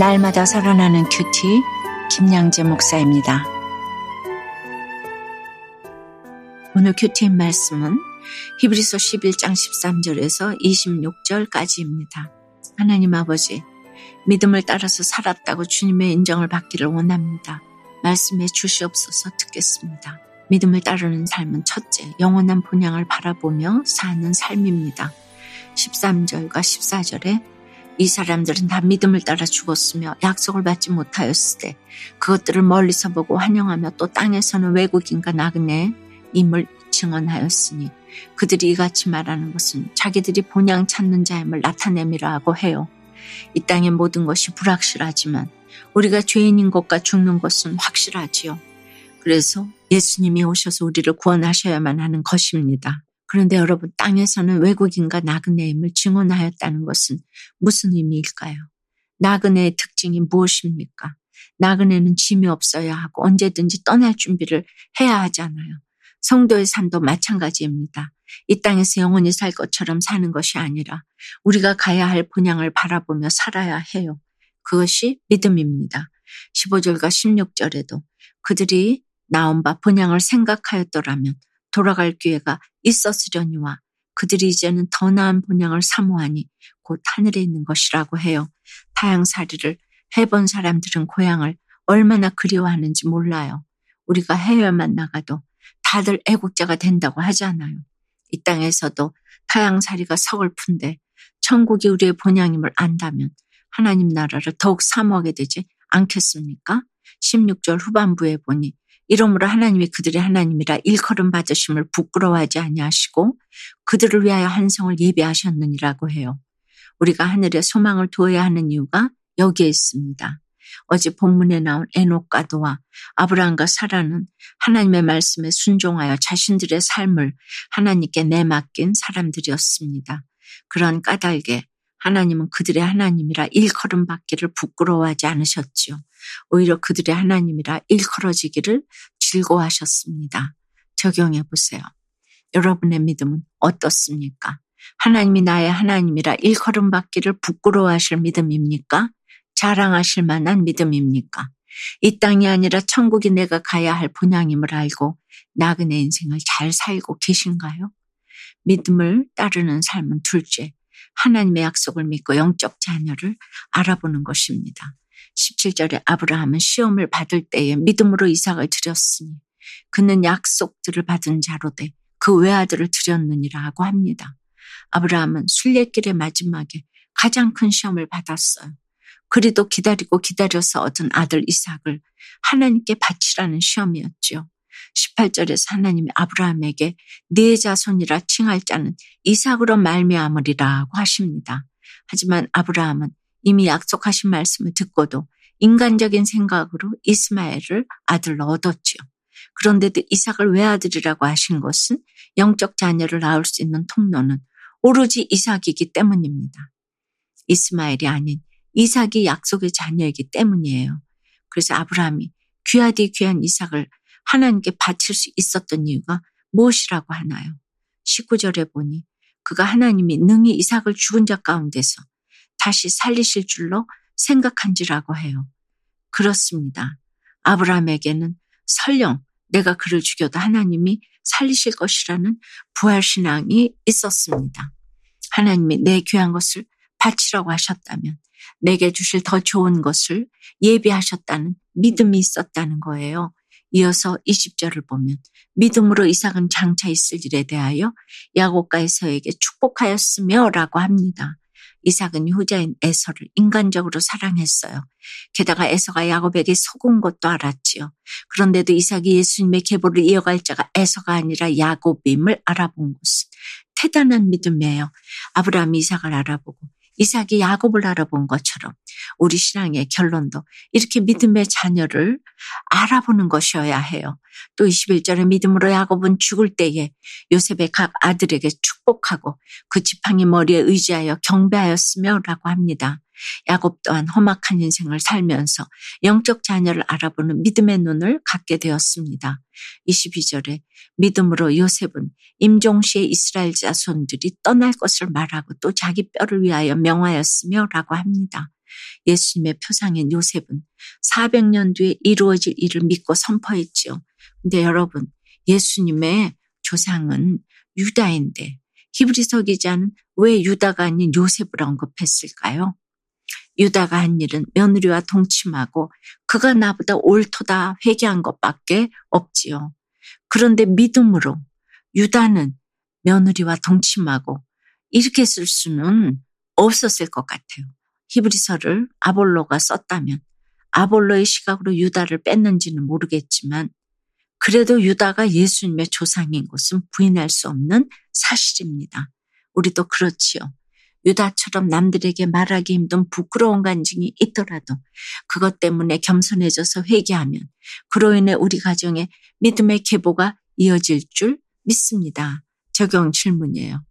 날마다 살아나는 큐티 김양재 목사입니다. 오늘 큐티의 말씀은 히브리서 11장 13절에서 26절까지입니다. 하나님 아버지, 믿음을 따라서 살았다고 주님의 인정을 받기를 원합니다. 말씀해 주시옵소서 듣겠습니다. 믿음을 따르는 삶은 첫째, 영원한 본향을 바라보며 사는 삶입니다. 13절과 14절에 이 사람들은 다 믿음을 따라 죽었으며 약속을 받지 못하였을 때 그것들을 멀리서 보고 환영하며 또 땅에서는 외국인과 나그네 임을 증언하였으니 그들이 이같이 말하는 것은 자기들이 본향 찾는 자임을 나타내미라고 해요. 이 땅의 모든 것이 불확실하지만 우리가 죄인인 것과 죽는 것은 확실하지요. 그래서 예수님이 오셔서 우리를 구원하셔야만 하는 것입니다. 그런데 여러분 땅에서는 외국인과 나그네임을 증언하였다는 것은 무슨 의미일까요? 나그네의 특징이 무엇입니까? 나그네는 짐이 없어야 하고 언제든지 떠날 준비를 해야 하잖아요. 성도의 삶도 마찬가지입니다. 이 땅에서 영원히 살 것처럼 사는 것이 아니라 우리가 가야 할 본향을 바라보며 살아야 해요. 그것이 믿음입니다. 15절과 16절에도 그들이 나온 바 본향을 생각하였더라면 돌아갈 기회가 있었으려니와 그들이 이제는 더 나은 본향을 사모하니 곧 하늘에 있는 것이라고 해요. 타양살이를 해본 사람들은 고향을 얼마나 그리워하는지 몰라요. 우리가 해외만 나가도 다들 애국자가 된다고 하잖아요. 이 땅에서도 타양살이가 서글픈데 천국이 우리의 본향임을 안다면 하나님 나라를 더욱 사모하게 되지 않겠습니까? 16절 후반부에 보니 이러므로 하나님이 그들의 하나님이라 일컬음 받으심을 부끄러워하지 아니하시고 그들을 위하여 한성을 예배하셨느니라고 해요. 우리가 하늘에 소망을 두어야 하는 이유가 여기에 있습니다. 어제 본문에 나온 에녹과 도와 아브라함과 사라는 하나님의 말씀에 순종하여 자신들의 삶을 하나님께 내맡긴 사람들이었습니다. 그런 까닭에 하나님은 그들의 하나님이라 일컬음 받기를 부끄러워하지 않으셨지요. 오히려 그들의 하나님이라 일컬어지기를 즐거워하셨습니다. 적용해 보세요. 여러분의 믿음은 어떻습니까? 하나님이 나의 하나님이라 일컬음 받기를 부끄러워하실 믿음입니까? 자랑하실 만한 믿음입니까? 이 땅이 아니라 천국이 내가 가야 할 본향임을 알고 나그네 인생을 잘 살고 계신가요? 믿음을 따르는 삶은 둘째, 하나님의 약속을 믿고 영적 자녀를 알아보는 것입니다. 17절에 아브라함은 시험을 받을 때에 믿음으로 이삭을 드렸으니 그는 약속들을 받은 자로 돼그 외아들을 드렸느니라 고 합니다. 아브라함은 순례길의 마지막에 가장 큰 시험을 받았어요. 그리도 기다리고 기다려서 얻은 아들 이삭을 하나님께 바치라는 시험이었지요. 18절에서 하나님이 아브라함에게 네 자손이라 칭할 자는 이삭으로 말미암으리라고 하십니다. 하지만 아브라함은 이미 약속하신 말씀을 듣고도 인간적인 생각으로 이스마엘을 아들로 얻었지요. 그런데도 이삭을 외아들이라고 하신 것은 영적 자녀를 낳을 수 있는 통로는 오로지 이삭이기 때문입니다. 이스마엘이 아닌 이삭이 약속의 자녀이기 때문이에요. 그래서 아브라함이 귀하디 귀한 이삭을 하나님께 바칠 수 있었던 이유가 무엇이라고 하나요? 19절에 보니 그가 하나님이 능히 이삭을 죽은 자 가운데서 다시 살리실 줄로 생각한지라고 해요. 그렇습니다. 아브라함에게는 설령 내가 그를 죽여도 하나님이 살리실 것이라는 부활신앙이 있었습니다. 하나님이 내 귀한 것을 바치라고 하셨다면 내게 주실 더 좋은 것을 예비하셨다는 믿음이 있었다는 거예요. 이어서 20절을 보면 믿음으로 이삭은 장차 있을 일에 대하여 야곱과 에서에게 축복하였으며 라고 합니다. 이삭은 후자인 에서를 인간적으로 사랑했어요. 게다가 에서가 야곱에게 속은 것도 알았지요. 그런데도 이삭이 예수님의 계보를 이어갈 자가 에서가 아니라 야곱임을 알아본 것은 대단한 믿음이에요. 아브라함이 이삭을 알아보고 이삭이 야곱을 알아본 것처럼 우리 신앙의 결론도 이렇게 믿음의 자녀를 알아보는 것이어야 해요. 또 21절에 믿음으로 야곱은 죽을 때에 요셉의 각 아들에게 축복하고 그 지팡이 머리에 의지하여 경배하였으며 라고 합니다. 야곱 또한 험악한 인생을 살면서 영적 자녀를 알아보는 믿음의 눈을 갖게 되었습니다. 22절에 믿음으로 요셉은 임종시의 이스라엘 자손들이 떠날 것을 말하고 또 자기 뼈를 위하여 명하였으며 라고 합니다. 예수님의 표상인 요셉은 400년 뒤에 이루어질 일을 믿고 선포했지요. 근데 여러분, 예수님의 조상은 유다인데 히브리서 기자는 왜 유다가 아닌 요셉을 언급했을까요? 유다가 한 일은 며느리와 동침하고 그가 나보다 옳도다 회개한 것밖에 없지요. 그런데 믿음으로 유다는 며느리와 동침하고 이렇게 쓸 수는 없었을 것 같아요. 히브리서를 아볼로가 썼다면 아볼로의 시각으로 유다를 뺐는지는 모르겠지만 그래도 유다가 예수님의 조상인 것은 부인할 수 없는 사실입니다. 우리도 그렇지요. 유다처럼 남들에게 말하기 힘든 부끄러운 간증이 있더라도 그것 때문에 겸손해져서 회개하면 그로 인해 우리 가정에 믿음의 계보가 이어질 줄 믿습니다. 적용 질문이에요.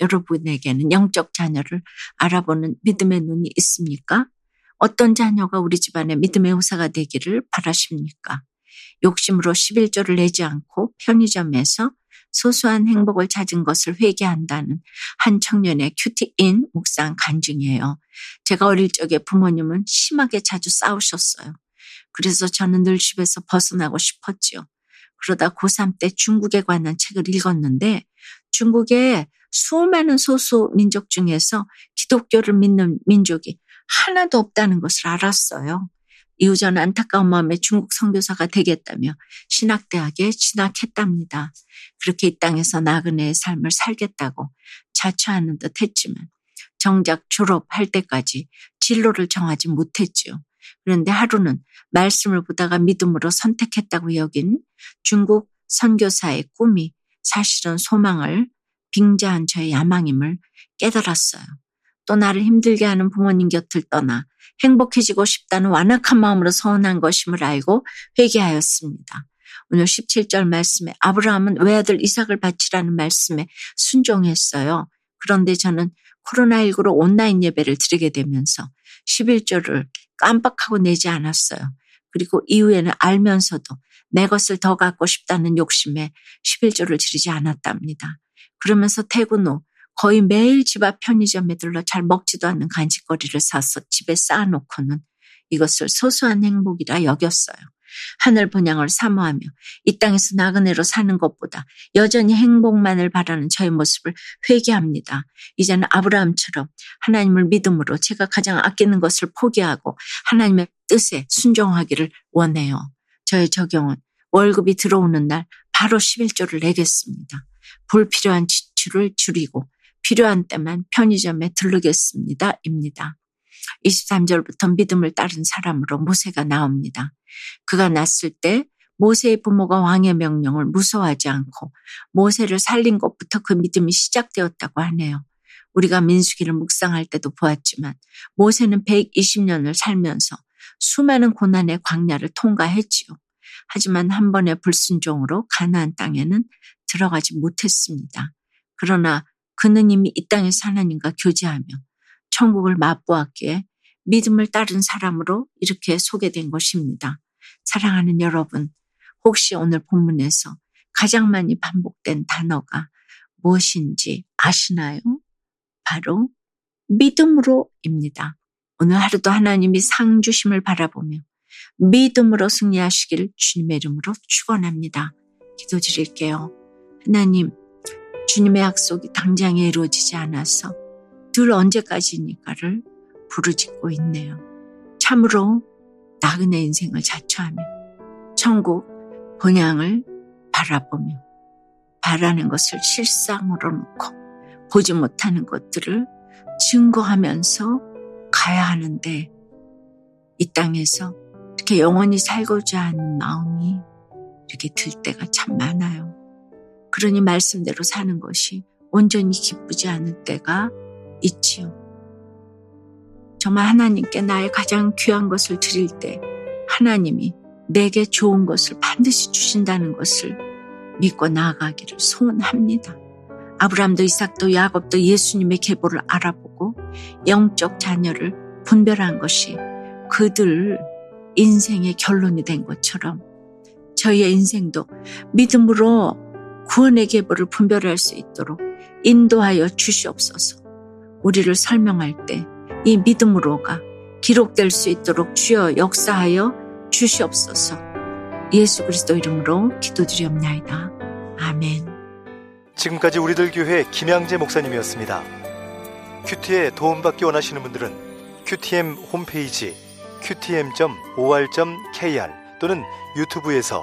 여러분에게는 영적 자녀를 알아보는 믿음의 눈이 있습니까? 어떤 자녀가 우리 집안의 믿음의 후사가 되기를 바라십니까? 욕심으로 11조를 내지 않고 편의점에서 소소한 행복을 찾은 것을 회개한다는 한 청년의 큐티인 묵상 간증이에요. 제가 어릴 적에 부모님은 심하게 자주 싸우셨어요. 그래서 저는 늘 집에서 벗어나고 싶었지요. 그러다 고3 때 중국에 관한 책을 읽었는데 중국의 수많은 소수 민족 중에서 기독교를 믿는 민족이 하나도 없다는 것을 알았어요. 이후 저는 안타까운 마음에 중국 선교사가 되겠다며 신학대학에 진학했답니다. 그렇게 이 땅에서 나그네의 삶을 살겠다고 자처하는 듯 했지만 정작 졸업할 때까지 진로를 정하지 못했지요. 그런데 하루는 말씀을 보다가 믿음으로 선택했다고 여긴 중국 선교사의 꿈이 사실은 소망을 빙자한 저의 야망임을 깨달았어요. 또 나를 힘들게 하는 부모님 곁을 떠나 행복해지고 싶다는 완악한 마음으로 서운한 것임을 알고 회개하였습니다. 오늘 17절 말씀에 아브라함은 외아들 이삭을 바치라는 말씀에 순종했어요. 그런데 저는 코로나19로 온라인 예배를 드리게 되면서 11절을 깜빡하고 내지 않았어요. 그리고 이후에는 알면서도 내 것을 더 갖고 싶다는 욕심에 11조를 지르지 않았답니다. 그러면서 퇴근 후 거의 매일 집 앞 편의점에 들러 잘 먹지도 않는 간식거리를 사서 집에 쌓아놓고는 이것을 소소한 행복이라 여겼어요. 하늘 본향을 사모하며 이 땅에서 나그네로 사는 것보다 여전히 행복만을 바라는 저의 모습을 회개합니다. 이제는 아브라함처럼 하나님을 믿음으로 제가 가장 아끼는 것을 포기하고 하나님의 뜻에 순종하기를 원해요. 저의 적용은 월급이 들어오는 날 바로 11조를 내겠습니다. 불필요한 지출을 줄이고 필요한 때만 편의점에 들르겠습니다. 입니다. 23절부터 믿음을 따른 사람으로 모세가 나옵니다. 그가 났을 때 모세의 부모가 왕의 명령을 무서워하지 않고 모세를 살린 것부터 그 믿음이 시작되었다고 하네요. 우리가 민수기를 묵상할 때도 보았지만 모세는 120년을 살면서 수많은 고난의 광야를 통과했지요. 하지만 한 번의 불순종으로 가나안 땅에는 들어가지 못했습니다. 그러나 그는 이미 이 땅에서 하나님과 교제하며 천국을 맛보았기에 믿음을 따른 사람으로 이렇게 소개된 것입니다. 사랑하는 여러분, 혹시 오늘 본문에서 가장 많이 반복된 단어가 무엇인지 아시나요? 바로 믿음으로입니다. 오늘 하루도 하나님이 상 주심을 바라보며 믿음으로 승리하시길 주님의 이름으로 축원합니다. 기도드릴게요. 하나님, 주님의 약속이 당장에 이루어지지 않아서 늘 언제까지니까를 부르짖고 있네요. 참으로 나그네 인생을 자처하며 천국 본향을 바라보며 바라는 것을 실상으로 놓고 보지 못하는 것들을 증거하면서 가야 하는데 이 땅에서 이렇게 영원히 살고자 하는 마음이 이렇게 들 때가 참 많아요. 그러니 말씀대로 사는 것이 온전히 기쁘지 않을 때가 있지요. 정말 하나님께 나의 가장 귀한 것을 드릴 때 하나님이 내게 좋은 것을 반드시 주신다는 것을 믿고 나아가기를 소원합니다. 아브람도 이삭도 야곱도 예수님의 계보를 알아보고 영적 자녀를 분별한 것이 그들 인생의 결론이 된 것처럼 저희의 인생도 믿음으로 구원의 계보를 분별할 수 있도록 인도하여 주시옵소서. 우리를 설명할 때 이 믿음으로가 기록될 수 있도록 주여 역사하여 주시옵소서. 예수 그리스도 이름으로 기도드리옵나이다. 아멘. 지금까지 우리들 교회 김양재 목사님이었습니다. 큐티에 도움받기 원하시는 분들은 큐티엠 홈페이지 qtm.or.kr 또는 유튜브에서